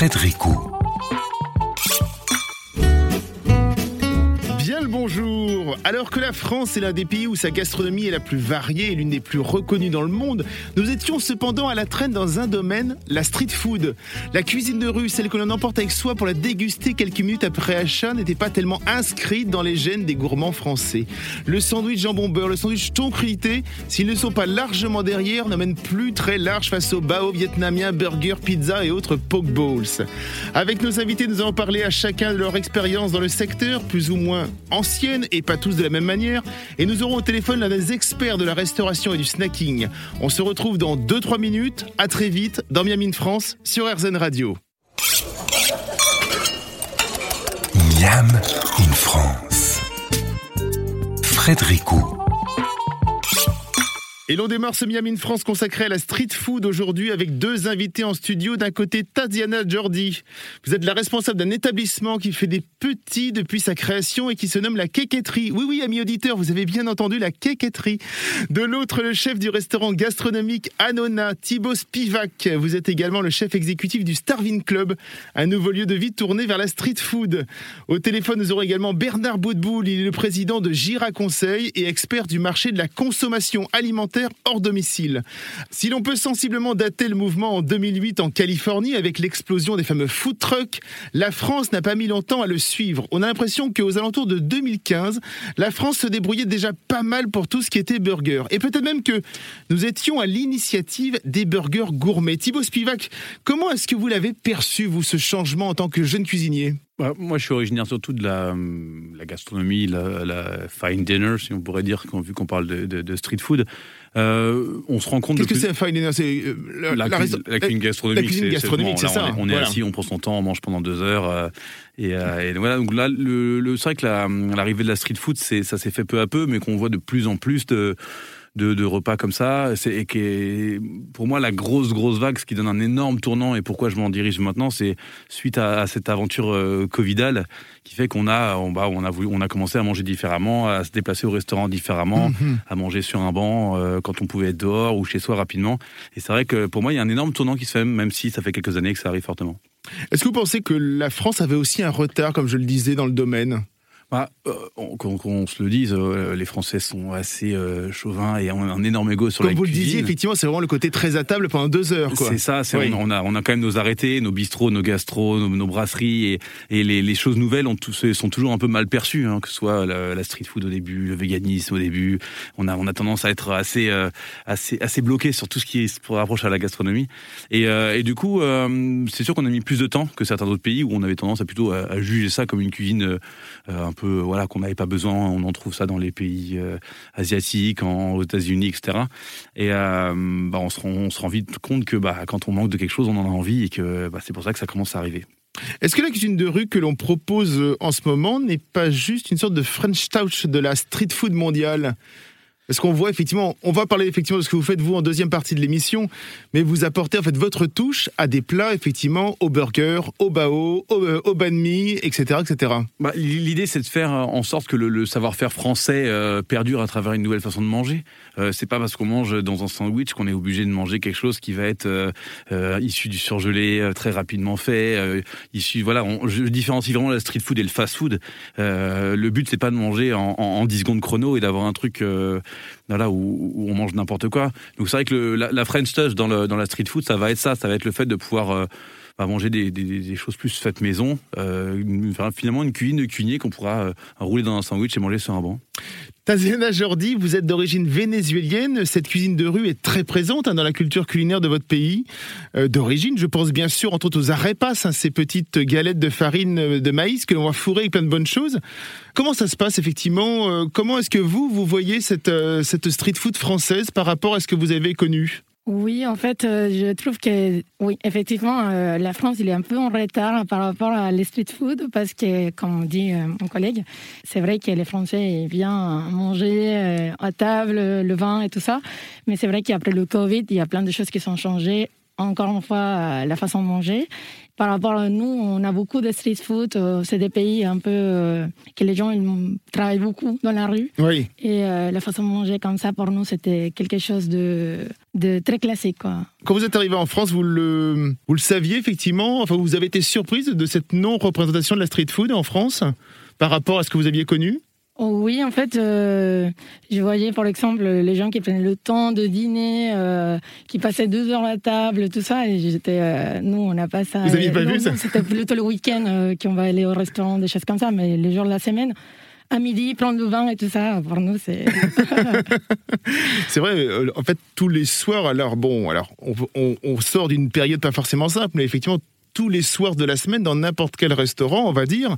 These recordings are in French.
Frédéric Alors que la France est l'un des pays où sa gastronomie est la plus variée et l'une des plus reconnues dans le monde, nous étions cependant à la traîne dans un domaine, la street food. La cuisine de rue, celle que l'on emporte avec soi pour la déguster quelques minutes après achat, n'était pas tellement inscrite dans les gènes des gourmands français. Le sandwich jambon beurre, le sandwich thon cruité, s'ils ne sont pas largement derrière, n'amènent plus très large face aux bao vietnamiens, burgers, pizza et autres poke bowls. Avec nos invités, nous allons parler à chacun de leur expérience dans le secteur, plus ou moins ancienne et pas de la même manière. Et nous aurons au téléphone l'un des experts de la restauration et du snacking. On se retrouve dans 2-3 minutes. À très vite dans Miami France sur RZN Radio. Miam in France. Frédéric Et l'on démarre ce Miami France consacré à la street food aujourd'hui avec deux invités en studio. D'un côté, Tatiana Jordi. Vous êtes la responsable d'un établissement qui fait des petits depuis sa création et qui se nomme la Quéquetterie. Oui, oui, amis auditeurs, vous avez bien entendu la Quéquetterie. De l'autre, le chef du restaurant gastronomique Anona, Thibaut Spivak. Vous êtes également le chef exécutif du Starvin Club, un nouveau lieu de vie tourné vers la street food. Au téléphone, nous aurons également Bernard Boudboul. Il est le président de Gira Conseil et expert du marché de la consommation alimentaire hors domicile. Si l'on peut sensiblement dater le mouvement en 2008 en Californie avec l'explosion des fameux food trucks, la France n'a pas mis longtemps à le suivre. On a l'impression qu'aux alentours de 2015, la France se débrouillait déjà pas mal pour tout ce qui était burger. Et peut-être même que nous étions à l'initiative des burgers gourmets. Thibaut Spivak, comment est-ce que vous l'avez perçu, vous, ce changement en tant que jeune cuisinier? Moi, je suis originaire surtout de la, la gastronomie, la, la, fine dinner, si on pourrait dire, vu qu'on parle de, de, de, street food. Euh, on se rend compte. Qu'est-ce que c'est un fine dinner? C'est euh, la, la, cuisine gastronomique. La cuisine gastronomique, c'est ça. On est, on est voilà. assis, on prend son temps, on mange pendant deux heures. Euh, et, euh, et, voilà. Donc là, le, le c'est vrai que l'arrivée de la street food, ça s'est fait peu à peu, mais qu'on voit de plus en plus de de, de repas comme ça. Et qui est, pour moi, la grosse, grosse vague, ce qui donne un énorme tournant et pourquoi je m'en dirige maintenant, c'est suite à, à, cette aventure euh, Covidale qui fait qu'on a, on, bah, on, a voulu, on a commencé à manger différemment, à se déplacer au restaurant différemment, mmh. à manger sur un banc euh, quand on pouvait être dehors ou chez soi rapidement. Et c'est vrai que pour moi, il y a un énorme tournant qui se fait, même si ça fait quelques années que ça arrive fortement. Est-ce que vous pensez que la France avait aussi un retard, comme je le disais, dans le domaine? Bah, euh, qu'on on se le dise, euh, les Français sont assez euh, chauvins et ont un énorme ego sur Comme la vous cuisine. le disiez, effectivement, c'est vraiment le côté très à table pendant deux heures. C'est ça, oui. on, a, on a quand même nos arrêtés, nos bistrots, nos gastros, nos, nos brasseries et, et les, les, choses nouvelles ont sont toujours un peu mal perçues, hein, que ce soit la, la, street food au début, le véganisme au début. On a, on a tendance à être assez, euh, assez, assez bloqué sur tout ce qui se rapproche à la gastronomie. Et, euh, et du coup, c'est sûr qu'on a mis plus de temps que certains autres pays où on avait tendance à plutôt à, à juger ça comme une cuisine un peu, voilà, qu'on avait pas besoin. On en trouve ça dans les pays euh, asiatiques, en, aux États-Unis, etc. Et euh, bah, on, se rend, vite compte que bah, quand on manque de quelque chose, on en a envie et que bah, c'est pour ça que ça commence à arriver. Est-ce que la cuisine de rue que l'on propose en ce moment n'est pas juste une sorte de French touch de la street food mondiale? Parce qu'on voit effectivement, on va parler effectivement de ce que vous faites vous en deuxième partie de l'émission, mais vous apportez en fait votre touche à des plats effectivement au burger, au bao, au, euh, banh mi, etc., etc. Bah, L'idée c'est de faire en sorte que le, savoir-faire français euh, perdure à travers une nouvelle façon de manger. Euh, c'est pas parce qu'on mange dans un sandwich qu'on est obligé de manger quelque chose qui va être euh, euh issu du surgelé, très rapidement fait, issu voilà. On, je différencie vraiment la street food et le fast food. le but c'est pas de manger en, en, en 10 secondes chrono et d'avoir un truc voilà, où, on mange n'importe quoi. Donc c'est vrai que la, French touch dans, dans la street food, ça va être ça, ça va être le fait de pouvoir euh, bah, manger des, choses plus faites maison, euh, finalement une cuisine de cuisinier qu'on pourra euh, rouler dans un sandwich et manger sur un banc. Taziana Jordi, vous êtes d'origine vénézuélienne. Cette cuisine de rue est très présente hein, dans la culture culinaire de votre pays. Euh, d'origine, je pense bien sûr, entre autres aux arepas, hein, ces petites galettes de farine de maïs que l'on va fourrer avec plein de bonnes choses. Comment ça se passe effectivement euh, Comment est-ce que vous, vous voyez euh, cette street food française par rapport à ce que vous avez connu? Oui, en fait, euh, je trouve que, oui, effectivement, euh, la France, il est un peu en retard par rapport à les street food parce que, comme dit euh, mon collègue, c'est vrai que les Français viennent manger à table le vin et tout ça, mais c'est vrai qu'après le Covid, il y a plein de choses qui sont changées. Encore une fois, la façon de manger. Par rapport à nous, on a beaucoup de street food. C'est des pays un peu que les gens ils travaillent beaucoup dans la rue. Oui. Et la façon de manger comme ça, pour nous, c'était quelque chose de de très classique. Quoi. Quand vous êtes arrivé en France, vous le, vous le saviez effectivement? Enfin, vous avez été surprise de cette non-représentation de la street food en France par rapport à ce que vous aviez connu? Oui, en fait, euh, je voyais par exemple les gens qui prenaient le temps de dîner, euh, qui passaient deux heures à table, tout ça, et j'étais, euh, nous, on n'a pas ça. Vous n'aviez pas Non, vu ça C'était plutôt le week-end qu'on va aller au restaurant, des choses comme ça, mais les jours de la semaine, à midi, prendre le vin et tout ça, pour nous, c'est. C'est vrai, en fait, tous les soirs, alors bon, alors on, on- on sort d'une période pas forcément simple, mais effectivement, tous les soirs de la semaine, dans n'importe quel restaurant, on va dire,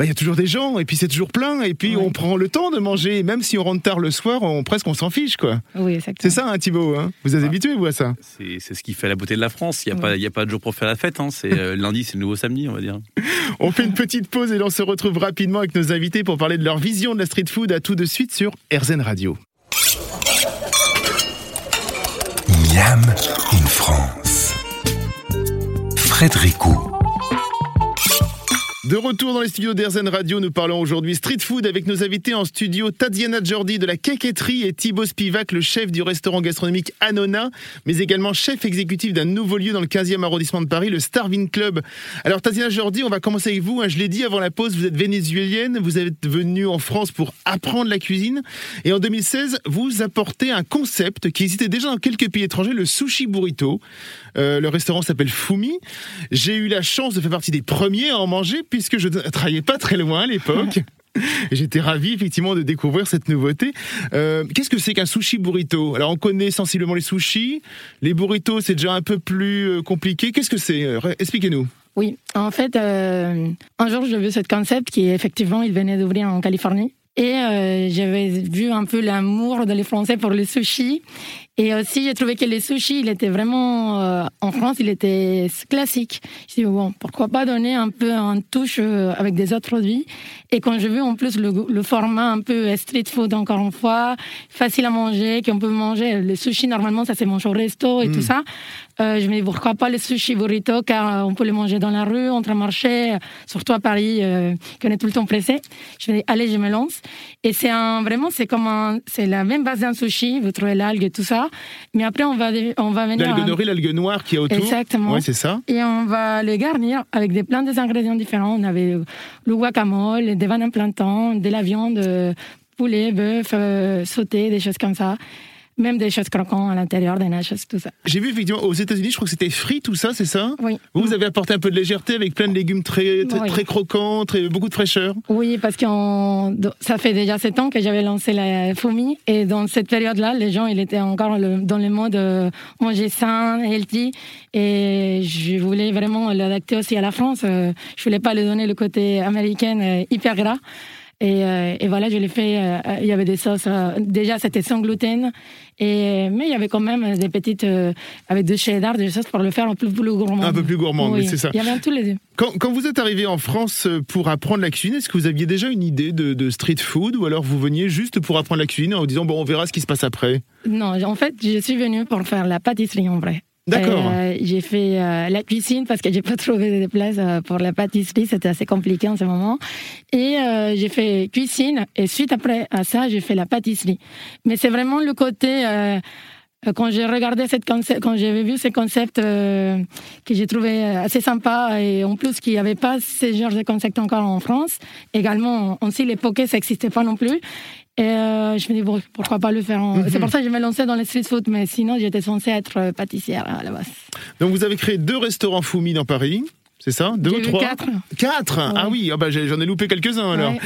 bah, il y a toujours des gens, et puis c'est toujours plein, et puis on prend le temps de manger, et même si on rentre tard le soir, on, presque on s'en fiche, quoi. oui, exactement. C'est ça, hein, Thibaut hein Vous êtes habitué, vous, à ça C'est c'est ce qui fait la beauté de la France. Il n'y a, pas- il y a pas de jour pour faire la fête. Hein. C'est euh, lundi, c'est le nouveau samedi, on va dire. On fait une petite pause et on se retrouve rapidement avec nos invités pour parler de leur vision de la street food. À tout de suite sur RZN Radio. Miam in France. Frédérico. De retour dans les studios d'RZN Radio, nous parlons aujourd'hui street food avec nos invités en studio Tatiana Jordi de la Quéqueterie et Thibaut Spivak, le chef du restaurant gastronomique Anona, mais également chef exécutif d'un nouveau lieu dans le 15e arrondissement de Paris, le Starvin Club. Alors Tatiana Jordi, on va commencer avec vous. hein. Je l'ai dit avant la pause, vous êtes vénézuélienne, vous êtes venue en France pour apprendre la cuisine et en 2016, vous apportez un concept qui existait déjà dans quelques pays étrangers, le sushi burrito. Euh, le restaurant s'appelle Fumi. J'ai eu la chance de faire partie des premiers à en manger puisque je ne travaillais pas très loin à l'époque. J'étais ravi effectivement de découvrir cette nouveauté. Euh, Qu'est-ce que c'est qu'un sushi burrito? Alors on connaît sensiblement les sushis. Les burritos c'est déjà un peu plus euh, compliqué. Qu'est-ce que c'est? Euh, Expliquez-nous. Oui, en fait, euh, un jour, j'ai vu ce concept qui, effectivement, il venait d'ouvrir en Californie. Et euh, j'avais vu un peu l'amour des Français pour le sushi. Et aussi, j'ai trouvé que le sushi, il était vraiment, euh, en France, il était classique. Je dis, bon, pourquoi pas donner un peu un touche euh, avec des autres produits? Et quand j'ai vu en plus le, le format un peu street food, encore une fois, facile à manger, qu'on peut manger. Le sushi, normalement, ça se mange au resto et Mm. tout ça. Euh, je me dis, pourquoi pas le sushi burrito, car on peut le manger dans la rue, entre marchés, surtout à Paris, euh, qu'on est tout le temps pressé. Je me dis, allez, je me lance. Et c'est un, vraiment, c'est comme un, c'est la même base d'un sushi, vous trouvez l'algue et tout ça. Mais après, on va, on va venir. L'algue dorée, l'algue noire qui est autour. Exactement. Ouais, c'est ça. et on va le garnir avec des, plein d'ingrédients différents. On avait le guacamole, des vannes en temps, de la viande, euh, poulet, bœuf, euh, sauté, des choses comme ça. Même des choses croquantes à l'intérieur, des nachos, tout ça. J'ai vu effectivement aux États-Unis, je crois que c'était frit tout ça, c'est ça Oui. Vous, vous avez apporté un peu de légèreté avec plein de légumes très, très, Oui. très croquants, très, beaucoup de fraîcheur. Oui, parce que ça fait déjà sept ans que j'avais lancé la FOMI et dans cette période-là, les gens ils étaient encore dans le mode euh, manger sain, healthy et je voulais vraiment l'adapter aussi à la France. Euh, Je voulais pas lui donner le côté américain euh, hyper gras. Et, euh, et voilà, je l'ai fait. euh, il y avait des sauces. euh, déjà, c'était sans gluten. Et, mais il y avait quand même des petites. avec du cheddar, des sauces pour le faire un peu plus gourmand. Un peu plus gourmand, Oui, c'est ça. Il y avait tous les deux. Quand, quand vous êtes arrivé en France pour apprendre la cuisine, est-ce que vous aviez déjà une idée de, de street food ou alors vous veniez juste pour apprendre la cuisine en vous disant bon on verra ce qui se passe après? Non, en fait, je suis venue pour faire la pâtisserie en vrai. D'accord. Euh, j'ai fait euh, la cuisine parce que j'ai pas trouvé de place euh, pour la pâtisserie, c'était assez compliqué en ce moment. Et euh, j'ai fait cuisine et suite après à ça, j'ai fait la pâtisserie. Mais c'est vraiment le côté euh, quand j'ai regardé cette concept, quand j'avais vu ce concept que j'ai trouvé assez sympa et en plus qu'il n'y avait pas ce genre de concept encore en France. Également, aussi les pokés, ça n'existait pas non plus. Et euh, je me dis bon, pourquoi pas le faire. En... C'est pour ça que je me lançais dans le street food, mais sinon j'étais censée être pâtissière à la base. Donc vous avez créé deux restaurants Foumi dans Paris, c'est ça? Deux ou trois? quatre. Quatre? Ah oui, ah bah, j'en ai loupé quelques-uns alors. Ouais.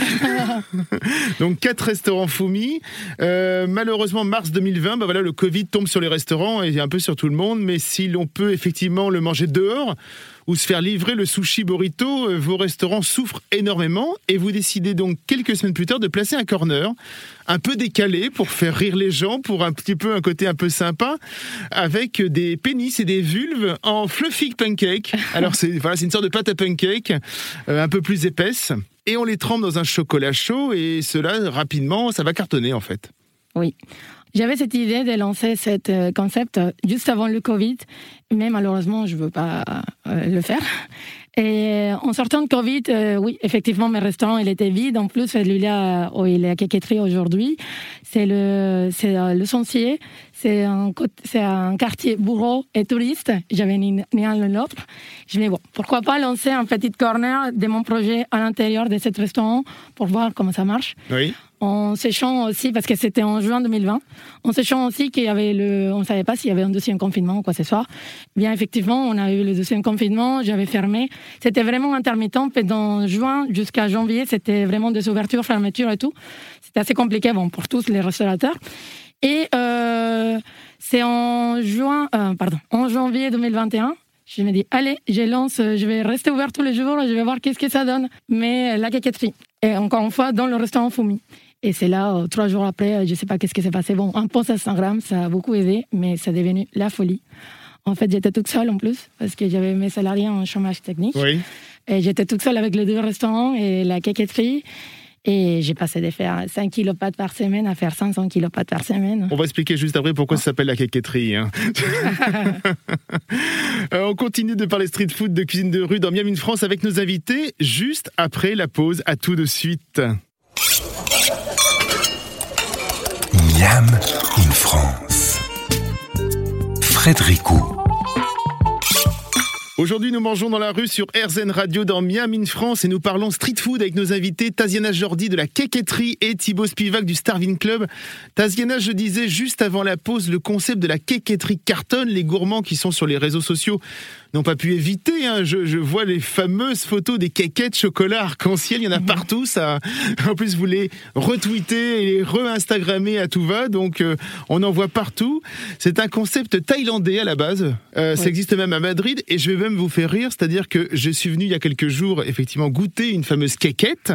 Donc quatre restaurants Foumi. Euh, malheureusement, mars 2020, bah voilà, le Covid tombe sur les restaurants et un peu sur tout le monde. Mais si l'on peut effectivement le manger dehors ou se faire livrer le sushi burrito, euh, vos restaurants souffrent énormément. Et vous décidez donc quelques semaines plus tard de placer un corner un peu décalé pour faire rire les gens, pour un petit peu un côté un peu sympa, avec des pénis et des vulves en fluffy pancake. Alors c'est voilà, c'est une sorte de pâte à pancake euh, un peu plus épaisse. Et on les trempe dans un chocolat chaud et cela rapidement, ça va cartonner en fait. Oui. J'avais cette idée de lancer ce concept euh, juste avant le Covid, mais malheureusement, je ne veux pas euh, le faire. Et en sortant de Covid, euh, oui, effectivement, mes restaurants, il était vide. En plus, celui-là où il est à Quéqueterie aujourd'hui, c'est le, c'est euh, le un, c'est un quartier bourreau et touriste. J'avais ni, ni un ni l'autre. Je me dis, bon, pourquoi pas lancer un petit corner de mon projet à l'intérieur de cet restaurant pour voir comment ça marche. Oui. En sachant aussi, parce que c'était en juin 2020, en sachant aussi qu'il y avait le, on savait pas s'il y avait un deuxième confinement ou quoi ce soit. Bien, effectivement, on a eu le deuxième confinement, j'avais fermé. C'était vraiment intermittent. Puis dans juin jusqu'à janvier, c'était vraiment des ouvertures, fermetures et tout. C'était assez compliqué, bon, pour tous les restaurateurs. Et euh, c'est en juin, euh, pardon, en janvier 2021 je me dis, allez, je lance, je vais rester ouvert tous les jours, je vais voir qu'est-ce que ça donne. Mais la caquetterie. Et encore une fois, dans le restaurant Fumi. Et c'est là, euh, trois jours après, je ne sais pas qu'est-ce qui s'est passé. Bon, un post à 100 grammes, ça a beaucoup aidé, mais ça est devenu la folie. En fait, j'étais toute seule en plus, parce que j'avais mes salariés en chômage technique. Oui. Et j'étais toute seule avec les deux restaurants et la caquetterie. Et j'ai passé de faire 5 kilos pâtes par semaine à faire 500 kilos pâtes par semaine. On va expliquer juste après pourquoi ça s'appelle la caquetterie. Hein. Euh, on continue de parler street food, de cuisine de rue dans Miami France avec nos invités juste après la pause. À tout de suite. Miam in France. Frédéricou. Aujourd'hui, nous mangeons dans la rue sur RZN Radio dans Miam in France et nous parlons street food avec nos invités Taziana Jordi de la Quéqueterie et Thibaut Spivak du Starvin Club. Taziana, je disais juste avant la pause, le concept de la Quéqueterie cartonne. Les gourmands qui sont sur les réseaux sociaux n'ont pas pu éviter. Hein. Je, je, vois les fameuses photos des quéquettes chocolat arc-en-ciel. Il y en a mhm. partout. Ça, en plus, vous les retweetez et les re-instagrammez à tout va. Donc, euh, on en voit partout. C'est un concept thaïlandais à la base. Euh, Ça existe même à Madrid. Et je vais même vous faire rire. C'est-à-dire que je suis venu il y a quelques jours, effectivement, goûter une fameuse quéquette.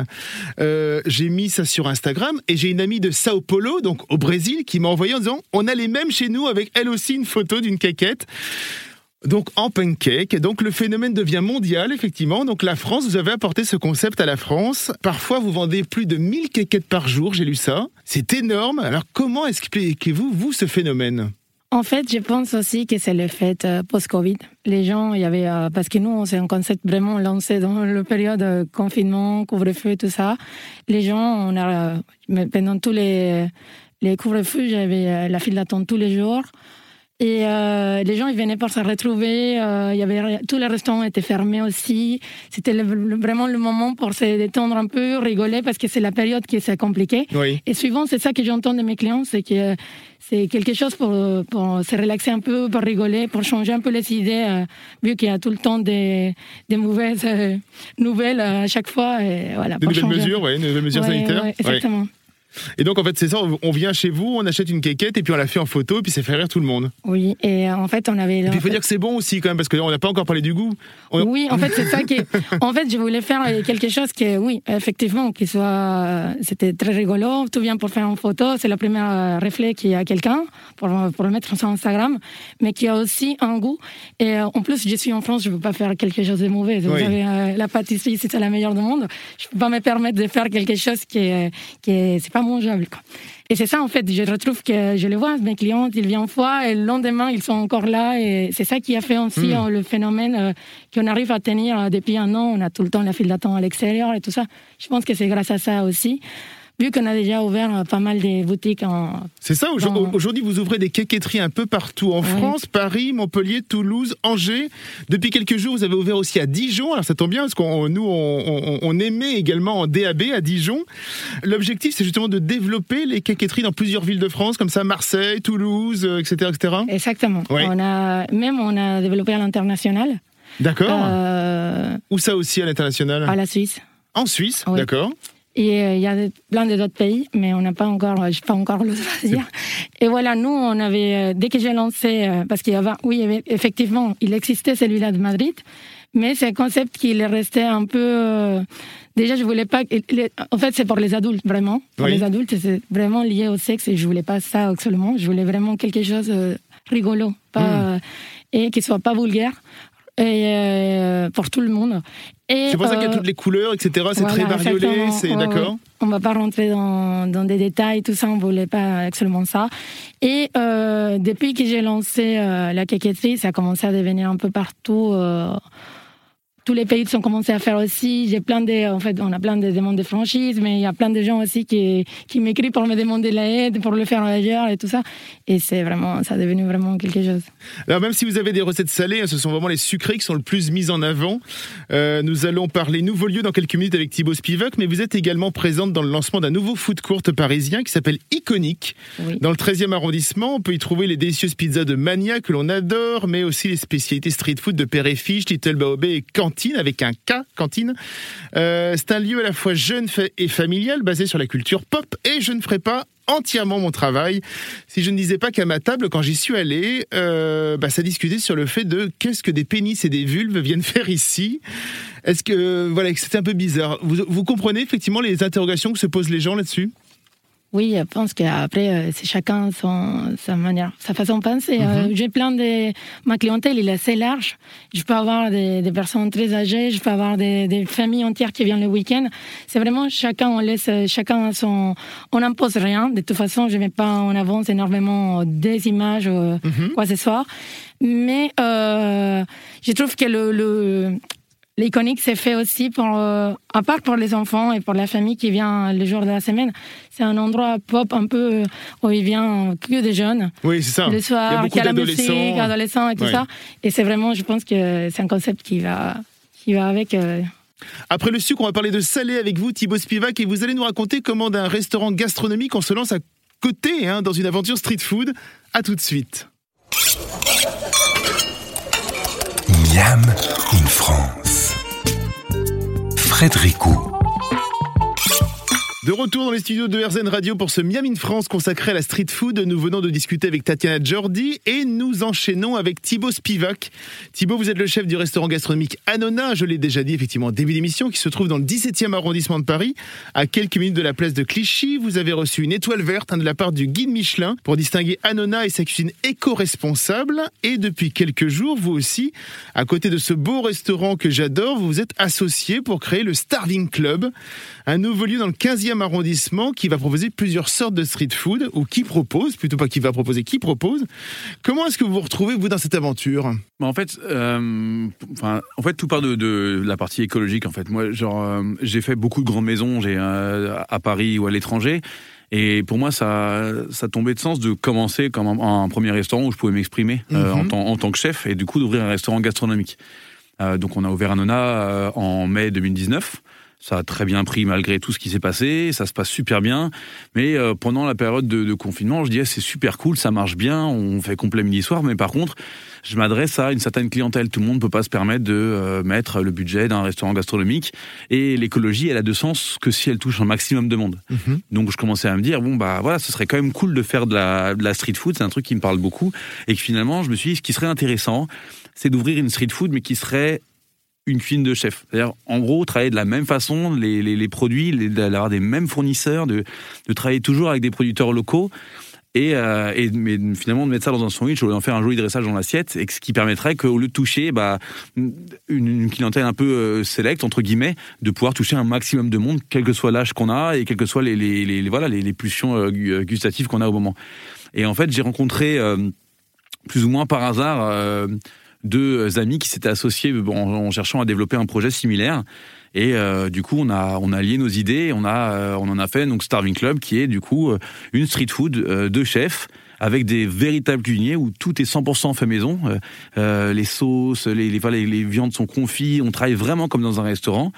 Euh, j'ai mis ça sur Instagram et j'ai une amie de Sao Paulo, donc au Brésil, qui m'a envoyé en disant on a les mêmes chez nous avec elle aussi une photo d'une quéquette donc en pancake. Donc le phénomène devient mondial, effectivement. Donc la France, vous avez apporté ce concept à la France. Parfois, vous vendez plus de 1000 quéquettes par jour, j'ai lu ça. C'est énorme. Alors comment expliquez-vous, vous, ce phénomène? En fait, je pense aussi que c'est le fait euh, post-Covid. Les gens, il y avait, euh, parce que nous, c'est un concept vraiment lancé dans le période euh, confinement, couvre-feu, tout ça. Les gens, pendant tous les, les couvre-feux, j'avais la file d'attente tous les jours. Et euh, les gens, ils venaient pour se retrouver. Euh, il y avait tous les restaurants étaient fermés aussi. C'était vraiment le moment pour se détendre un peu, rigoler parce que c'est la période qui est compliquée. Oui. Et souvent, c'est ça que j'entends de mes clients, c'est que c'est quelque chose pour, pour se relaxer un peu, pour rigoler, pour changer un peu les idées, euh, vu qu'il y a tout le temps des, des mauvaises euh, nouvelles à chaque fois. Et voilà, des nouvelles mesures, oui, des nouvelles mesures ouais, sanitaires. Ouais, exactement. Et donc, en fait, c'est ça, on vient chez vous, on achète une quéquette et puis on la fait en photo, et puis ça fait rire tout le monde. Oui, et en fait, on avait. Et puis il faut dire que c'est bon aussi, quand même, parce qu'on n'a pas encore parlé du goût. On... Oui, en fait, c'est ça qui. En fait, je voulais faire quelque chose qui, oui, effectivement, qui soit. C'était très rigolo, tout vient pour faire une photo, c'est le premier réflexe qu'il y a quelqu'un, pour, pour le mettre sur Instagram, mais qui a aussi un goût. Et en plus, je suis en France, je ne peux pas faire quelque chose de mauvais. Vous Oui. avez euh, la pâtisserie, c'est la meilleure du monde. Je ne peux pas me permettre de faire quelque chose qui est. Qui est c'est pas Quoi. Et c'est ça, en fait, je retrouve que je le vois, mes clients, ils viennent une fois et le lendemain, ils sont encore là. Et c'est ça qui a fait aussi Mm. euh, le phénomène euh, qu'on arrive à tenir euh, depuis un an. On a tout le temps la file d'attente à l'extérieur et tout ça. Je pense que c'est grâce à ça aussi. Vu qu'on a déjà ouvert euh, pas mal de boutiques en. C'est ça, aujourd'hui, vous ouvrez des quéquetteries un peu partout en. France, Paris, Montpellier, Toulouse, Angers. Depuis quelques jours, vous avez ouvert aussi à Dijon. Alors ça tombe bien, parce qu'on nous, on, on- on émet également en DAB à Dijon. L'objectif, c'est justement de développer les quéquetteries dans plusieurs villes de France, comme ça, Marseille, Toulouse, euh, etc., etc. Exactement. On a, même on a développé à l'international, D'accord. euh, Où ça aussi à l'international? à la Suisse. En Suisse, Oui. d'accord. Et euh, il y a de- plein d'autres pays, mais on n'a pas encore, euh, j'ai pas encore le dire. Et voilà, nous, on avait, euh, dès que j'ai lancé, parce qu'il y avait, oui, effectivement, il existait celui-là de Madrid, mais c'est un concept qui est resté un peu. euh, déjà, je voulais pas. en fait, c'est pour les adultes, vraiment. Pour Oui. les adultes, c'est vraiment lié au sexe et je voulais pas ça absolument. Je voulais vraiment quelque chose de rigolo, pas, euh, et qui soit pas vulgaire. Et euh, pour tout le monde. C'est pour ça qu'il y a euh, toutes les couleurs, etc. C'est voilà, très exactement. c'est d'accord. On va pas rentrer dans, dans des détails, tout ça, on voulait pas absolument ça. Et euh, depuis que j'ai lancé euh, la quéquetterie, ça a commencé à devenir un peu partout. Tous les pays sont commencés à faire aussi. J'ai plein de, en fait, on a plein de demandes de franchise, mais il y a plein de gens aussi qui, qui m'écrivent pour me demander la aide, pour le faire ailleurs et tout ça. Et c'est vraiment, ça est devenu vraiment quelque chose. Alors même si vous avez des recettes salées, hein, ce sont vraiment les sucrés qui sont le plus mis en avant. Euh, nous allons parler nouveau lieu dans quelques minutes avec Thibaut Spivak, mais vous êtes également présente dans le lancement d'un nouveau food court parisien qui s'appelle Iconique. Dans le 13e arrondissement, on peut y trouver les délicieuses pizzas de Mania que l'on adore, mais aussi les spécialités street food de Père et Fiche, Little Baobé et Avec un K, Cantine. Euh, c'est un lieu à la fois jeune et familial, basé sur la culture pop, et je ne ferai pas entièrement mon travail si je ne disais pas qu'à ma table, quand j'y suis allé, euh, bah, ça discutait sur le fait de qu'est-ce que des pénis et des vulves viennent faire ici. Est-ce que voilà, c'était un peu bizarre. vous comprenez effectivement les interrogations que se posent les gens là-dessus? Oui, je pense qu'après, euh, c'est chacun son, sa manière, sa façon de penser. Euh, mhm. J'ai plein de... Ma clientèle, il est assez large. Je peux avoir des, des personnes très âgées, je peux avoir des, des, familles entières qui viennent le week-end. C'est vraiment chacun, on laisse, chacun son... On n'impose rien. De toute façon, je ne mets pas en avance énormément des images, mhm. quoi que ce soit. Mais euh, je trouve que le, le, L'iconique, c'est fait aussi pour, euh, à part pour les enfants et pour la famille qui vient le jour de la semaine. C'est un endroit pop un peu euh, où il vient que des jeunes. Oui, c'est ça. Le soir, il y a, la musique, adolescents et tout ça. Et c'est vraiment, je pense que c'est un concept qui va, qui va avec. Euh. Après le sucre, on va parler de salé avec vous, Thibaut Spivak, et vous allez nous raconter comment d'un restaurant gastronomique, on se lance à côté hein, dans une aventure street food. À tout de suite. Miam in France. Frédérico. De retour dans les studios de RZN Radio pour ce Miami France consacré à la street food. Nous venons de discuter avec Tatiana Jordi et nous enchaînons avec Thibaut Spivak. Thibaut, vous êtes le chef du restaurant gastronomique Anona, je l'ai déjà dit effectivement en début d'émission, qui se trouve dans le 17e arrondissement de Paris, à quelques minutes de la place de Clichy. Vous avez reçu une étoile verte hein, de la part du guide Michelin pour distinguer Anona et sa cuisine éco-responsable. Et depuis quelques jours, vous aussi, à côté de ce beau restaurant que j'adore, vous vous êtes associé pour créer le Starving Club, un nouveau lieu dans le 15e arrondissement qui va proposer plusieurs sortes de street food, ou qui propose, plutôt pas qui va proposer, qui propose. Comment est-ce que vous vous retrouvez, vous, dans cette aventure? Bah, en fait, euh, enfin, en fait, tout part de, de, la partie écologique. En fait, moi, genre, euh, j'ai fait beaucoup de grandes maisons, j'ai euh, à Paris ou à l'étranger, et pour moi, ça, ça tombait de sens de commencer comme un, premier restaurant où je pouvais m'exprimer mhm. en, en, tant que chef, et du coup d'ouvrir un restaurant gastronomique. donc, on a ouvert un Nona en mai 2019. Ça a très bien pris malgré tout ce qui s'est passé, ça se passe super bien. Mais euh, pendant la période de, confinement, je disais c'est super cool, ça marche bien, on fait complet midi soir. Mais par contre, je m'adresse à une certaine clientèle. Tout le monde ne peut pas se permettre de euh, mettre le budget d'un restaurant gastronomique. Et l'écologie, elle a de sens que si elle touche un maximum de monde. Mhm. Donc je commençais à me dire bon bah voilà, ce serait quand même cool de faire de la, de la street food. C'est un truc qui me parle beaucoup. Et que finalement, je me suis dit ce qui serait intéressant, c'est d'ouvrir une street food, mais qui serait une cuisine de chef. C'est-à-dire, en gros, travailler de la même façon, les, les, produits, d'avoir des mêmes fournisseurs, de, de travailler toujours avec des producteurs locaux. Et, euh, et mais finalement de mettre ça dans un sandwich ou d'en faire un joli dressage dans l'assiette et ce qui permettrait qu'au lieu de toucher bah, une, clientèle un peu euh, sélecte entre guillemets de pouvoir toucher un maximum de monde quel que soit l'âge qu'on a et quelles que soient les, les, voilà les, pulsions euh, gustatives qu'on a au moment et en fait j'ai rencontré plus ou moins par hasard deux amis qui s'étaient associés en, cherchant à développer un projet similaire. Et euh, du coup, on a on a lié nos idées, on a euh, on en a fait donc Starving Club, qui est du coup euh, une street food de chefs avec des véritables cuisiniers où tout est 100% fait maison. les sauces, les, les, les, viandes sont confites. On travaille vraiment comme dans un restaurant.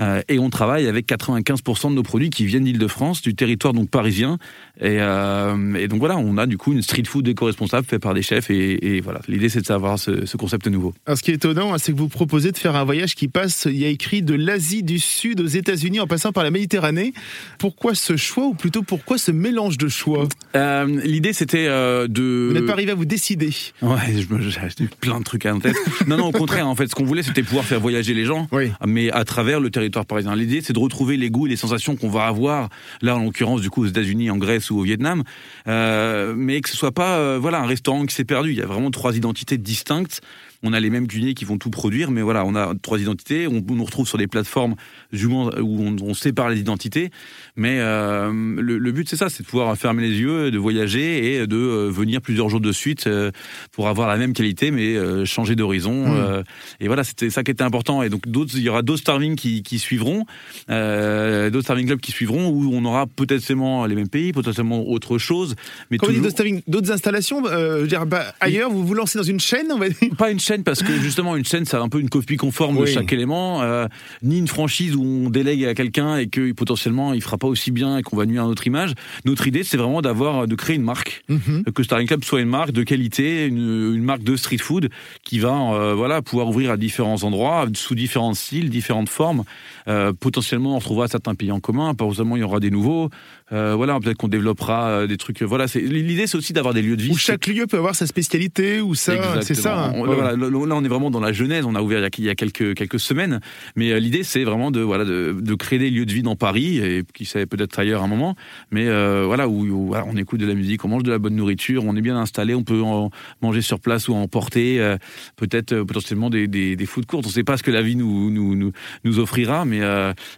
Euh, et on travaille avec 95% de nos produits qui viennent d'Île-de-France, du territoire donc parisien. Et, euh, et, donc voilà, on a du coup une street food éco-responsable faite par des chefs. Et, et voilà, l'idée c'est de savoir ce, ce, concept nouveau. Alors ce qui est étonnant, c'est que vous proposez de faire un voyage qui passe, il y a écrit de l'Asie du Sud aux États-Unis en passant par la Méditerranée. Pourquoi ce choix, ou plutôt pourquoi ce mélange de choix? Euh, L'idée c'était euh, de. Vous n'êtes pas arrivé à vous décider. Ouais, j'ai plein de trucs à en tête. non, non, au contraire, en fait, ce qu'on voulait c'était pouvoir faire voyager les gens, oui. mais à travers le territoire parisien. L'idée, c'est de retrouver les goûts et les sensations qu'on va avoir, là, en l'occurrence, du coup, aux États-Unis, en Grèce au Vietnam, euh, mais que ce soit pas, euh, voilà, un restaurant qui s'est perdu. Il y a vraiment trois identités distinctes on a les mêmes cuisiniers qui vont tout produire, mais voilà, on a trois identités. On, nous retrouve sur des plateformes où on, on sépare les identités, mais euh, le, but c'est ça, c'est de pouvoir fermer les yeux, de voyager et de euh, venir plusieurs jours de suite euh, pour avoir la même qualité, mais changer d'horizon. Mmh. et voilà, c'était ça qui était important. Et donc d'autres, il y aura d'autres starving qui, qui suivront, d'autres starving clubs qui suivront, où on aura potentiellement les mêmes pays, potentiellement autre chose. Mais Quand toujours... d'autres installations, dire, bah, ailleurs, vous vous lancez dans une chaîne, on va dire Pas une chaîne parce que justement une chaîne, c'est un peu une copie conforme de chaque élément, ni une franchise où on délègue à quelqu'un et que potentiellement il fera pas aussi bien et qu'on va nuire à notre image. Notre idée, c'est vraiment d'avoir, de créer une marque, mhm. que Starling Club soit une marque de qualité, une, marque de street food qui va, euh, voilà, pouvoir ouvrir à différents endroits, sous différents styles, différentes formes. Euh, potentiellement, on retrouvera certains pays en commun. Pas seulement, il y aura des nouveaux. Euh, voilà, peut-être qu'on développera euh, des trucs. Voilà, c'est l'idée, c'est aussi d'avoir des lieux de vie. Où chaque lieu peut avoir sa spécialité, ou ça, c'est ça. Hein. voilà, là, on est vraiment dans la genèse. On a ouvert il y a, quelques semaines, mais euh, l'idée, c'est vraiment de créer des lieux de vie dans Paris et qui sait peut-être ailleurs à un moment, mais voilà où, on écoute de la musique, on mange de la bonne nourriture, on est bien installé, on peut en manger sur place ou emporter, peut-être potentiellement des, des, des food courts. On ne sait pas ce que la vie nous offrira, mais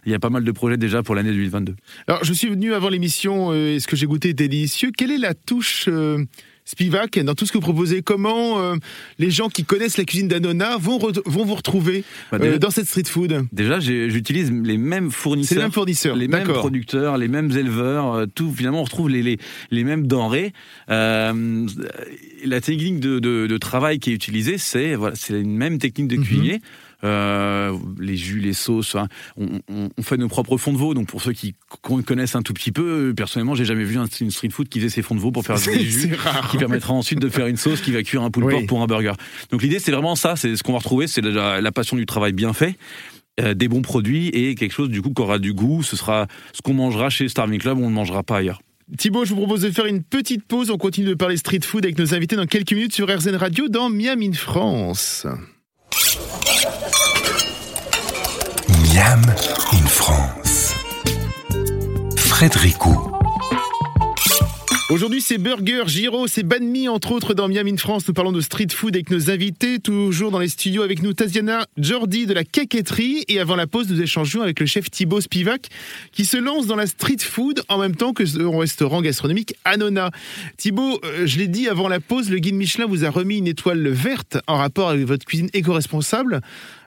il y a pas mal de projets déjà pour l'année 2022. Alors, je suis venu avant les euh, et ce que j'ai goûté délicieux. Quelle est la touche euh, Spivak dans tout ce que vous proposez Comment euh, les gens qui connaissent la cuisine d'Anona vont, vont vous retrouver bah, dans cette street food? Déjà, j'utilise les mêmes fournisseurs, les mêmes fournisseurs, les mêmes producteurs, les mêmes éleveurs. tout finalement, on retrouve les, les, mêmes denrées. la technique de, de, travail qui est utilisée, c'est voilà, c'est une même technique de mhm. cuisinier. Euh, les jus, les sauces. Hein. On, fait nos propres fonds de veau. Donc pour ceux qui connaissent un tout petit peu, personnellement, j'ai jamais vu un, une street food qui faisait ses fonds de veau pour faire des jus, qui permettra ensuite de faire une sauce qui va cuire un poule porc pour un burger. Donc l'idée, c'est vraiment ça. C'est ce qu'on va retrouver, c'est la, passion du travail bien fait. Euh, des bons produits et quelque chose du coup qui aura du goût. Ce sera ce qu'on mangera chez Starving Club, on ne mangera pas ailleurs. Thibaut, je vous propose de faire une petite pause. On continue de parler street food avec nos invités dans quelques minutes sur RZN Radio dans Miami, France. Miam in France. Frédéric Aujourd'hui, c'est burger, gyro, c'est banh mi, entre autres, dans Miam in France. Nous parlons de street food avec nos invités. Toujours dans les studios avec nous, Taziana Jordi de la Caquetterie. Et avant la pause, nous échangeons avec le chef Thibaut Spivak, qui se lance dans la street food en même temps que son restaurant gastronomique Anona. Thibaut, euh, je l'ai dit avant la pause, le guide Michelin vous a remis une étoile verte en rapport avec votre cuisine éco-responsable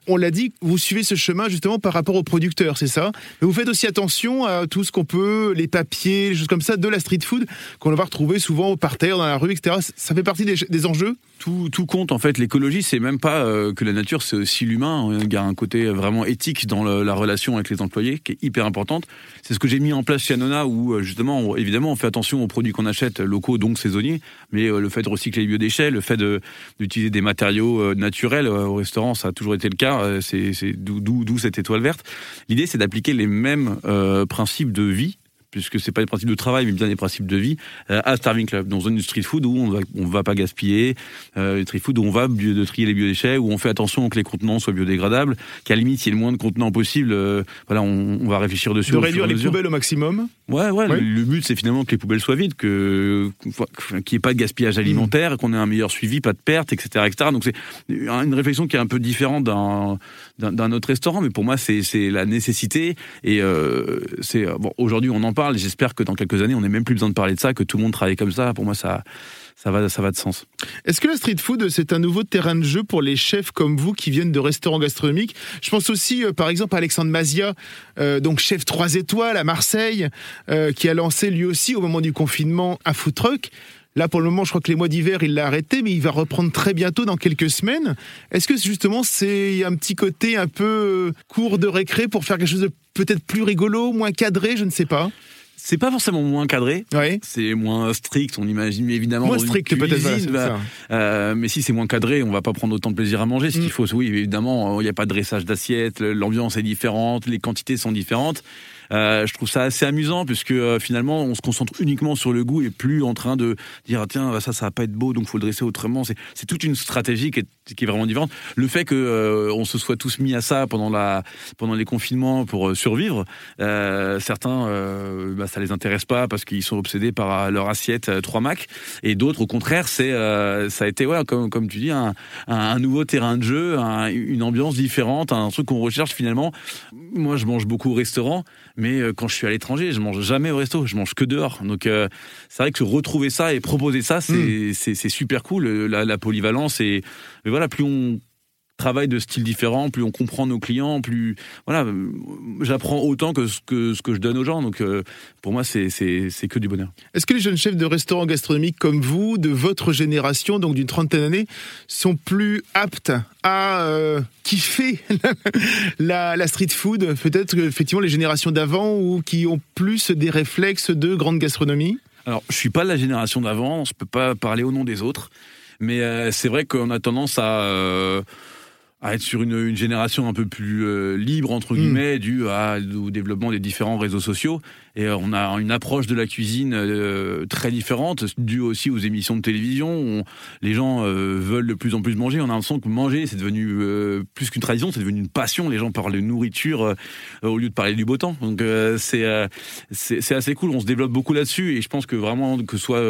on l'a dit, vous suivez ce chemin justement par rapport aux producteurs, c'est ça? Mais vous faites aussi attention à tout ce qu'on peut, les papiers, les choses comme ça, de la street food, qu'on va retrouver souvent par terre, dans la rue, etc. Ça fait partie des enjeux? Tout, tout compte en fait. L'écologie, c'est même pas euh, que la nature, c'est aussi l'humain. Il y a un côté vraiment éthique dans la relation avec les employés qui est hyper importante. C'est ce que j'ai mis en place chez Anona où euh, justement, évidemment, on fait attention aux produits qu'on achète locaux, donc saisonniers, mais euh, le fait de recycler les biodéchets, le fait d'utiliser des matériaux naturels au restaurant, ça a toujours été le cas. C'est d'où cette étoile verte. L'idée, c'est d'appliquer les mêmes principes de vie puisque c'est pas des principes de travail, mais bien des principes de vie, euh, à Starving Club, dans une street food où on va, on va pas gaspiller, euh, une street food où on va de trier les biodéchets, où on fait attention que les contenants soient biodégradables, qu'à limite il y ait le moins de contenants possible. Euh, voilà, on, on, va réfléchir dessus. De réduire les poubelles au maximum. Ouais, ouais. Le, but c'est finalement que les poubelles soient vides, que qu'il n'y ait pas de gaspillage alimentaire, mmh. qu'on ait un meilleur suivi, pas de perte, etc., etc. Donc c'est une réflexion qui est un peu différente d'un d'un autre restaurant, mais pour moi c'est la nécessité et euh, c'est bon aujourd'hui on en J'espère que dans quelques années on n'ait même plus besoin de parler de ça, que tout le monde travaille comme ça. Pour moi ça ça va, ça va de sens. Est-ce que la street food, c'est un nouveau terrain de jeu pour les chefs comme vous qui viennent de restaurants gastronomiques? Je pense aussi, euh, par exemple, à Alexandre Mazia, euh, donc chef 3 étoiles à Marseille, euh, qui a lancé lui aussi, au moment du confinement, un food truck. Là, pour le moment, je crois que les mois d'hiver, il l'a arrêté, mais il va reprendre très bientôt, dans quelques semaines. Est-ce que justement, c'est un petit côté un peu court de récré pour faire quelque chose de peut-être plus rigolo, moins cadré, je ne sais pas c'est pas forcément moins cadré, c'est moins strict, on imagine évidemment. Moins strict peut-être. Bah, euh, mais si c'est moins cadré, on va pas prendre autant de plaisir à manger. Ce qu'il mm. faut, oui, évidemment, il n'y a pas de dressage d'assiette, l'ambiance est différente, les quantités sont différentes. Euh, je trouve ça assez amusant puisque euh, finalement on se concentre uniquement sur le goût et plus en train de dire ah, tiens ça ça va pas être beau donc faut le dresser autrement. C'est toute une stratégie qui est qui est vraiment différente. Le fait que euh, on se soit tous mis à ça pendant la pendant les confinements pour survivre, certains bah, ça les intéresse pas parce qu'ils sont obsédés par leur assiette 3 Mac et d'autres au contraire c'est ça a été ouais comme comme tu dis un, un nouveau terrain de jeu, une ambiance différente, un truc qu'on recherche finalement. Moi je mange beaucoup au restaurant, mais quand je suis à l'étranger, je mange jamais au resto, je mange que dehors. Donc c'est vrai que retrouver ça et proposer ça c'est c'est super cool. La, la polyvalence et voilà, plus on travaille de styles différents, plus on comprend nos clients, plus voilà, j'apprends autant que ce que ce que je donne aux gens. Donc euh, pour moi, c'est c'est que du bonheur. Est-ce que les jeunes chefs de restaurants gastronomiques comme vous, de votre génération, donc d'une trentaine d'années, sont plus aptes à euh, kiffer la, la, street food Peut-être effectivement les générations d'avant ou qui ont plus des réflexes de grande gastronomie? Alors, je suis pas de la génération d'avant, je peux pas parler au nom des autres. Mais euh, c'est vrai qu'on a tendance à euh, à être sur une, une, génération un peu plus euh, libre entre hmm. guillemets dû à, au développement des différents réseaux sociaux et euh, on a une approche de la cuisine euh, très différente due aussi aux émissions de télévision. Les gens veulent de plus en plus manger. On a l'impression que manger c'est devenu plus qu'une tradition c'est devenu une passion. Les gens parlent de nourriture au lieu de parler du beau temps. Donc c'est c'est assez cool. On se développe beaucoup là-dessus. Et je pense que vraiment que ce soit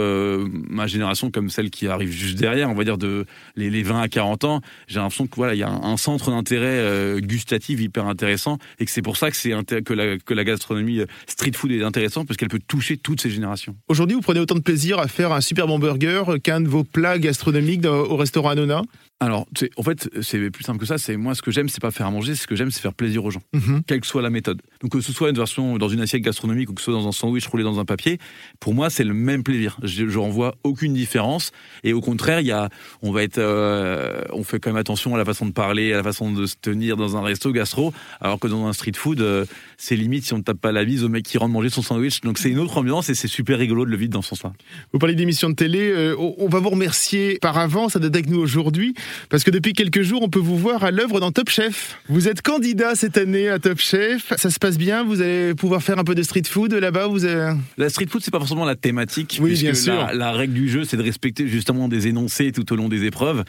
ma génération comme celle qui arrive juste derrière on va dire de les, les 20 à 40 ans j'ai l'impression que voilà il y a un centre d'intérêt euh, gustatif hyper intéressant. Et que c'est pour ça que c'est que la, que la gastronomie euh, street food est intéressante parce qu'elle peut toucher toutes ces générations. Aujourd'hui, vous prenez autant de plaisir à faire un super bon burger qu'un de vos plats gastronomiques au restaurant Anona? Alors, en fait, c'est plus simple que ça. C'est moi, ce que j'aime, c'est pas faire à manger. Ce que j'aime, c'est faire plaisir aux gens, mhm. quelle que soit la méthode. Donc, que ce soit une version dans une assiette gastronomique ou que ce soit dans un sandwich roulé dans un papier, pour moi, c'est le même plaisir. Je, je vois aucune différence. Et au contraire, il y a, on va être, euh, on fait quand même attention à la façon de parler, à la façon de se tenir dans un resto gastro, alors que dans un street food, euh, c'est limite si on ne tape pas la bise au mec qui rentre manger son sandwich. Donc, c'est une autre ambiance et c'est super rigolo de le vivre dans ce sens-là. Vous parlez d'émissions de télé. Euh, on va vous remercier par avance d'être nous aujourd'hui, parce que depuis quelques jours, on peut vous voir à l'œuvre dans Top Chef. Vous êtes candidat cette année à Top Chef. Ça se passe bien? Vous allez pouvoir faire un peu de street food là-bas? Vous La street food, c'est pas forcément la thématique. Oui, bien sûr. La, la, règle du jeu, c'est de respecter justement des énoncés tout au long des épreuves.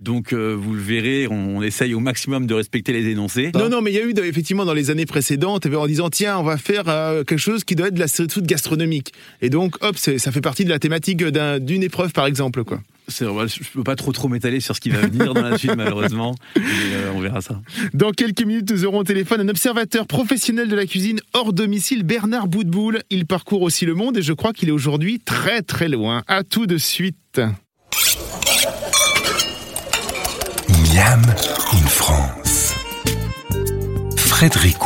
Donc, euh, vous le verrez, on, essaye au maximum de respecter les énoncés. Non, non, mais il y a eu effectivement dans les années précédentes, en disant tiens, on va faire euh, quelque chose qui doit être de la street food gastronomique. Et donc, hop, ça fait partie de la thématique d'une épreuve, par exemple, quoi. Je ne peux pas trop trop m'étaler sur ce qui va venir dans la suite, malheureusement. Euh, on verra ça. Dans quelques minutes, nous aurons au téléphone un observateur professionnel de la cuisine hors domicile, Bernard Boudboul. Il parcourt aussi le monde et je crois qu'il est aujourd'hui très très loin. À tout de suite. Miam in France. Frédéric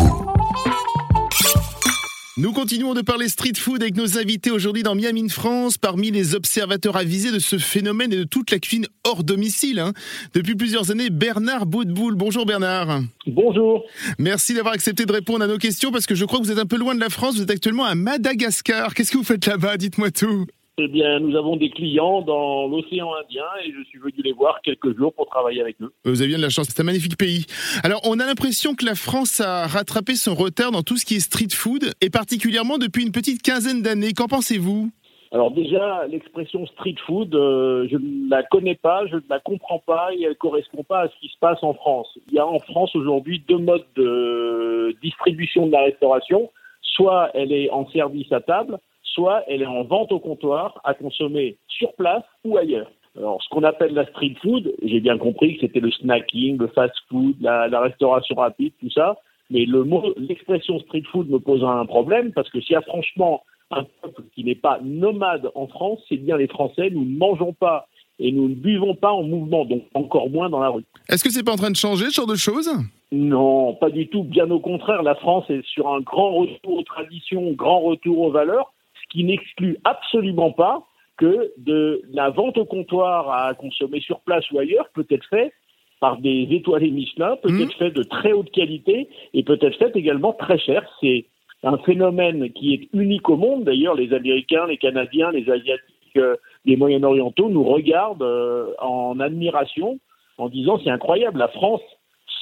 nous continuons de parler street food avec nos invités aujourd'hui dans Miami France, parmi les observateurs avisés de ce phénomène et de toute la cuisine hors domicile. Hein. Depuis plusieurs années, Bernard Boudboul. Bonjour Bernard. Bonjour. Merci d'avoir accepté de répondre à nos questions parce que je crois que vous êtes un peu loin de la France. Vous êtes actuellement à Madagascar. Qu'est-ce que vous faites là-bas? Dites-moi tout. Eh bien, nous avons des clients dans l'océan Indien et je suis venu les voir quelques jours pour travailler avec eux. Vous avez bien de la chance, c'est un magnifique pays. Alors, on a l'impression que la France a rattrapé son retard dans tout ce qui est street food et particulièrement depuis une petite quinzaine d'années. Qu'en pensez-vous? Alors déjà, l'expression street food, euh, je ne la connais pas, je ne la comprends pas et elle ne correspond pas à ce qui se passe en France. Il y a en France aujourd'hui deux modes de distribution de la restauration. Soit elle est en service à table, soit elle est en vente au comptoir à consommer sur place ou ailleurs. Alors, ce qu'on appelle la street food, j'ai bien compris que c'était le snacking, le fast food, la, restauration rapide, tout ça. Mais le mot, l'expression street food me pose un problème parce que s'il y a franchement un peuple qui n'est pas nomade en France, c'est bien les Français. Nous ne mangeons pas et nous ne buvons pas en mouvement, donc encore moins dans la rue. Est-ce que c'est pas en train de changer ce genre de choses? Non, pas du tout. Bien au contraire, la France est sur un grand retour aux traditions, grand retour aux valeurs qui n'exclut absolument pas que de la vente au comptoir à consommer sur place ou ailleurs peut être fait par des étoilés Michelin, peut être mmh. fait de très haute qualité et peut être fait également très cher. C'est un phénomène qui est unique au monde. D'ailleurs, les Américains, les Canadiens, les Asiatiques, euh, les Moyen-Orientaux nous regardent euh, en admiration en disant c'est incroyable, la France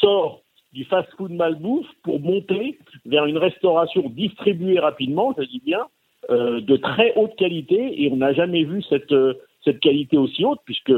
sort du fast-food malbouffe pour monter vers une restauration distribuée rapidement, je dis bien, de très haute qualité et on n'a jamais vu cette, euh, cette qualité aussi haute puisque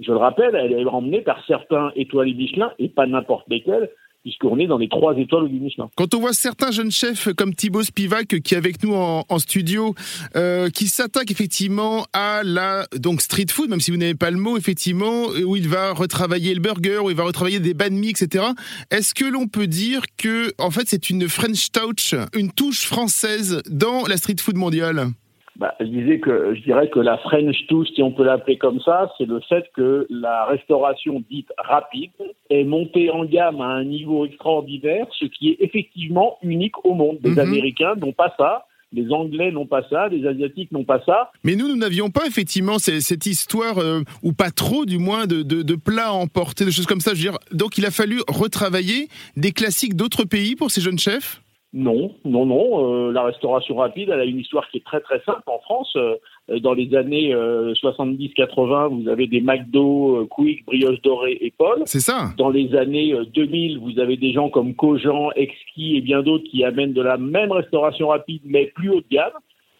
Je le rappelle, elle est emmenée par certains étoilés Michelin et pas n'importe lesquels puisqu'on est dans les trois étoiles du Michelin. Quand on voit certains jeunes chefs comme Thibaut Spivak qui est avec nous en, studio, euh, qui s'attaquent effectivement à la donc street food, même si vous n'avez pas le mot, effectivement, où il va retravailler le burger, où il va retravailler des banh mi, etc. Est-ce que l'on peut dire que en fait c'est une French touch, une touche française dans la street food mondiale? Bah, je disais que je dirais que la French touch, si on peut l'appeler comme ça, c'est le fait que la restauration dite rapide est montée en gamme à un niveau extraordinaire, ce qui est effectivement unique au monde. Les mhm. Américains n'ont pas ça. Les Anglais n'ont pas ça, les Asiatiques n'ont pas ça. Mais nous, nous n'avions pas effectivement cette histoire, euh, ou pas trop du moins, de, de, de plats à emporter, des choses comme ça. Je veux dire, donc il a fallu retravailler des classiques d'autres pays pour ces jeunes chefs? Non, non, non. Euh, la restauration rapide, elle a une histoire qui est très très simple en France. Euh, dans les années 70-80, vous avez des McDo, Quick, Brioche Dorée et Paul. C'est ça. Dans les années 2000, vous avez des gens comme Cogent, Exquis et bien d'autres qui amènent de la même restauration rapide, mais plus haut de gamme.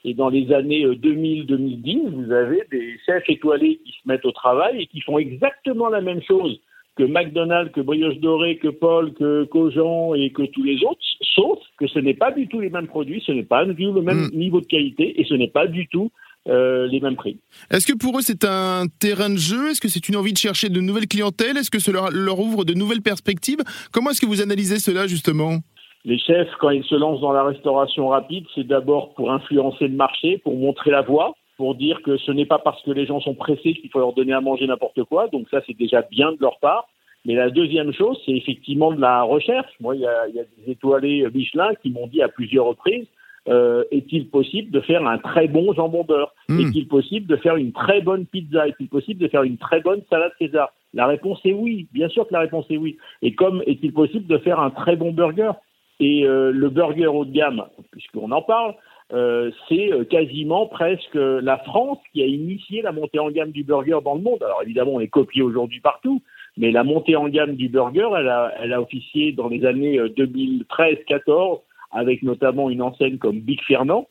Et dans les années 2000-2010, vous avez des chefs étoilés qui se mettent au travail et qui font exactement la même chose que McDonald's, que Brioche Dorée, que Paul, que Cogent et que tous les autres, sauf que ce n'est pas du tout les mêmes produits, ce n'est pas du tout le même hmm. niveau de qualité et ce n'est pas du tout euh, les mêmes prix. Est-ce que pour eux c'est un terrain de jeu? Est-ce que c'est une envie de chercher de nouvelles clientèles? Est-ce que cela leur ouvre de nouvelles perspectives? Comment est-ce que vous analysez cela justement? Les chefs, quand ils se lancent dans la restauration rapide, c'est d'abord pour influencer le marché, pour montrer la voie, pour dire que ce n'est pas parce que les gens sont pressés qu'il faut leur donner à manger n'importe quoi. Donc ça, c'est déjà bien de leur part. Mais la deuxième chose, c'est effectivement de la recherche. Moi, il y a, il y a des étoilés Michelin qui m'ont dit à plusieurs reprises, euh, est-il possible de faire un très bon jambon beurre? Hmm. Est-il possible de faire une très bonne pizza? Est-il possible de faire une très bonne salade César? La réponse est oui. Bien sûr que la réponse est oui. Et comme est-il possible de faire un très bon burger? Et euh, le burger haut de gamme, puisqu'on en parle, euh, c'est euh, quasiment presque la France qui a initié la montée en gamme du burger dans le monde. Alors évidemment, on est copié aujourd'hui partout, mais la montée en gamme du burger, elle a, elle a officié dans les années 2013-14 euh, avec notamment une enseigne comme Big Fernand,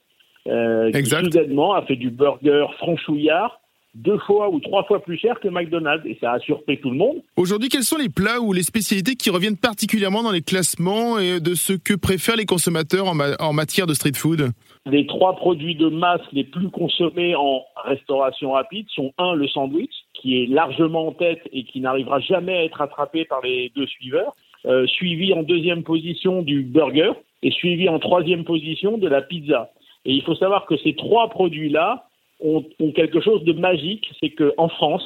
euh, qui soudainement a fait du burger franchouillard deux fois ou trois fois plus cher que McDonald's et ça a surpris tout le monde. Aujourd'hui, quels sont les plats ou les spécialités qui reviennent particulièrement dans les classements et de ce que préfèrent les consommateurs en, en matière de street food? Les trois produits de masse les plus consommés en restauration rapide sont un, le sandwich, qui est largement en tête et qui n'arrivera jamais à être attrapé par les deux suiveurs, euh, suivi en deuxième position du burger et suivi en troisième position de la pizza. Et il faut savoir que ces trois produits-là ont, quelque chose de magique, c'est qu'en France,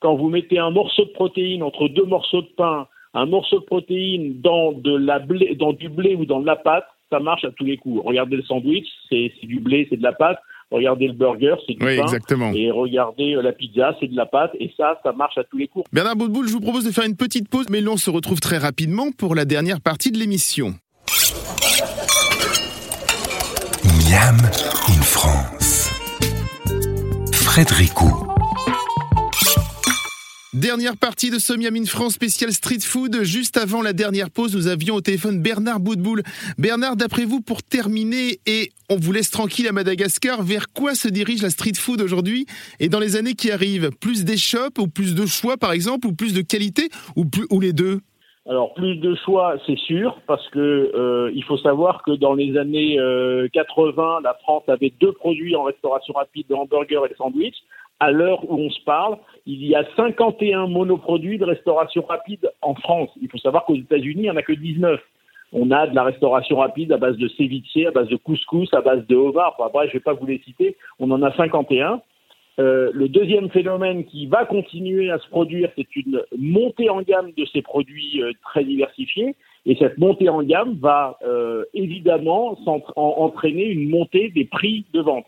quand vous mettez un morceau de protéine entre deux morceaux de pain, un morceau de protéine dans, de la blé, dans du blé ou dans de la pâte, ça marche à tous les coups. Regardez le sandwich, c'est du blé, c'est de la pâte. Regardez le burger, c'est du oui, pain. Exactement. Et regardez euh, la pizza, c'est de la pâte. Et ça, ça marche à tous les coups. Bernard Boudboul, je vous propose de faire une petite pause, mais l'on se retrouve très rapidement pour la dernière partie de l'émission. Miam in France. Dernière partie de ce Miami France spécial street food. Juste avant la dernière pause, nous avions au téléphone Bernard Boudboul. Bernard, d'après vous, pour terminer, et on vous laisse tranquille à Madagascar, vers quoi se dirige la street food aujourd'hui et dans les années qui arrivent? Plus d'échoppes ou plus de choix, par exemple, ou plus de qualité, ou les deux? Alors plus de choix, c'est sûr, parce que euh, il faut savoir que dans les années 80, euh, la France avait deux produits en restauration rapide, le hamburger et le sandwich. À l'heure où on se parle, il y a 51 monoproduits de restauration rapide en France. Il faut savoir qu'aux États-Unis, il n'y en a que 19. On a de la restauration rapide à base de ceviche, à base de couscous, à base de homard. Enfin, bref, je ne vais pas vous les citer. On en a 51. Euh, le deuxième phénomène qui va continuer à se produire, c'est une montée en gamme de ces produits euh, très diversifiés. Et cette montée en gamme va euh, évidemment entraîner une montée des prix de vente.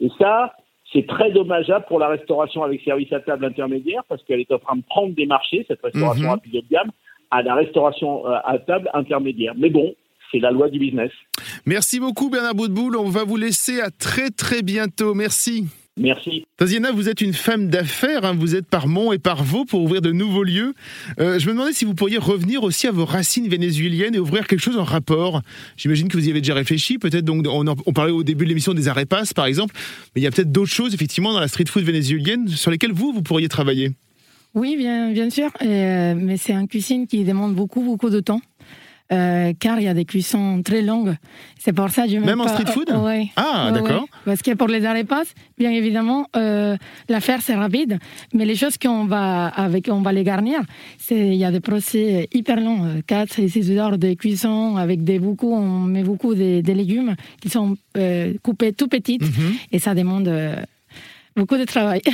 Et ça, c'est très dommageable pour la restauration avec service à table intermédiaire parce qu'elle est en train de prendre des marchés, cette restauration mhm. rapide de gamme, à la restauration à table intermédiaire. Mais bon, c'est la loi du business. Merci beaucoup Bernard Boudboul. On va vous laisser à très très bientôt. Merci. Merci. Taziana, vous êtes une femme d'affaires, hein. vous êtes par Mont et par Vaux pour ouvrir de nouveaux lieux. Euh, je me demandais si vous pourriez revenir aussi à vos racines vénézuéliennes et ouvrir quelque chose en rapport. J'imagine que vous y avez déjà réfléchi, peut-être donc on, on, parlait au début de l'émission des arepas par exemple, mais il y a peut-être d'autres choses effectivement dans la street food vénézuélienne sur lesquelles vous, vous pourriez travailler. Oui, bien, bien sûr, euh, mais c'est une cuisine qui demande beaucoup, beaucoup de temps. Euh, car il y a des cuissons très longues. C'est pour ça que je Même en street food ouais. Ah, Ouais, d'accord. ouais. Parce que pour les arepas, bien évidemment, euh, l'affaire c'est rapide, mais les choses qu'on va avec, on va les garnir, c'est il y a des procès hyper longs, 4 et 6 heures de cuisson avec des beaucoup, on met beaucoup des, des légumes qui sont euh, coupés tout petites Mhm. et ça demande euh, beaucoup de travail.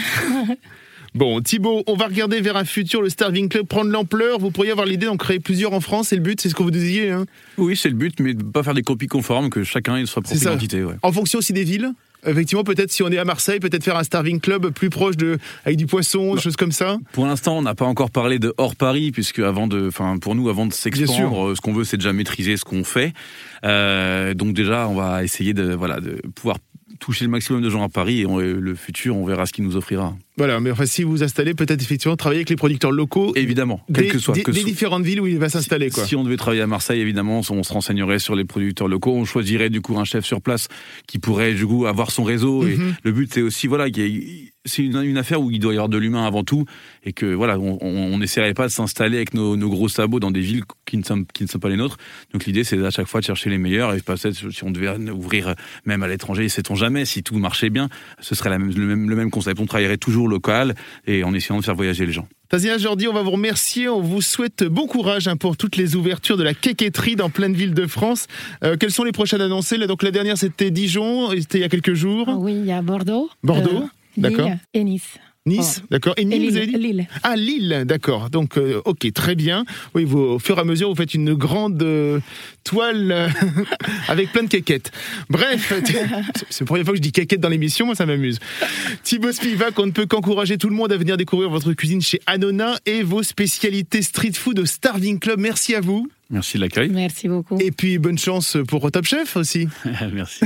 Bon, Thibaut, on va regarder vers un futur, le Starving Club prendre l'ampleur. Vous pourriez avoir l'idée d'en créer plusieurs en France, c'est le but, c'est ce que vous disiez. Hein Oui, c'est le but, mais de pas faire des copies conformes, que chacun ait sa propre identité. Ouais. en fonction aussi des villes Effectivement, peut-être si on est à Marseille, peut-être faire un Starving Club plus proche de, avec du poisson, des choses comme ça. Pour l'instant, on n'a pas encore parlé de hors Paris, puisque avant de, enfin, pour nous, avant de s'expandre, euh, ce qu'on veut, c'est déjà maîtriser ce qu'on fait. Euh, donc déjà, on va essayer de, voilà, de pouvoir toucher le maximum de gens à Paris et on- le futur, on verra ce qu'il nous offrira. Voilà, mais enfin, si vous vous installez, peut-être effectivement travailler avec les producteurs locaux Évidemment, quel des, que soit. des- que des ce- différentes villes où il va s'installer. Si on devait travailler à Marseille, évidemment, on se renseignerait sur les producteurs locaux. On choisirait du coup un chef sur place qui pourrait du coup avoir son réseau. Et Mhm. le but, c'est aussi voilà, qu'il y ait- c'est une, une affaire où il doit y avoir de l'humain avant tout, et que voilà, on n'essaierait pas de s'installer avec nos, nos gros sabots dans des villes qui ne sont qui ne sont pas les nôtres. Donc l'idée, c'est à chaque fois de chercher les meilleurs. Et peut-être si on devait ouvrir même à l'étranger, sait-on jamais, si tout marchait bien, ce serait la même, le même le même concept. On travaillerait toujours local et en essayant de faire voyager les gens. Tazia Jordi, on va vous remercier. On vous souhaite bon courage hein, pour toutes les ouvertures de la quéquetterie dans plein de villes de France. Euh, quelles sont les prochaines annoncées? Donc la dernière, c'était Dijon, c'était il y a quelques jours. oui, il y a Bordeaux, Bordeaux, Lille d'accord. et Nice. Nice, d'accord. Et Et Nîmes, vous avez Lille, dit Lille. Ah, Lille, d'accord. Donc, euh, ok, très bien. Oui, vous, au fur et à mesure, vous faites une grande euh, toile euh, avec plein de quéquettes. Bref, c'est la première fois que je dis quéquette dans l'émission, moi ça m'amuse. Thibaut Spivak, on ne peut qu'encourager tout le monde à venir découvrir votre cuisine chez Anona et vos spécialités street food au Starving Club. Merci à vous. Merci de l'accueil. Merci beaucoup. Et puis, bonne chance pour Top Chef aussi. Merci.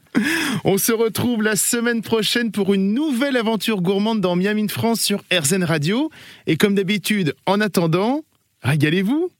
On se retrouve la semaine prochaine pour une nouvelle aventure gourmande dans Miami de France sur RZN Radio. Et comme d'habitude, en attendant, régalez-vous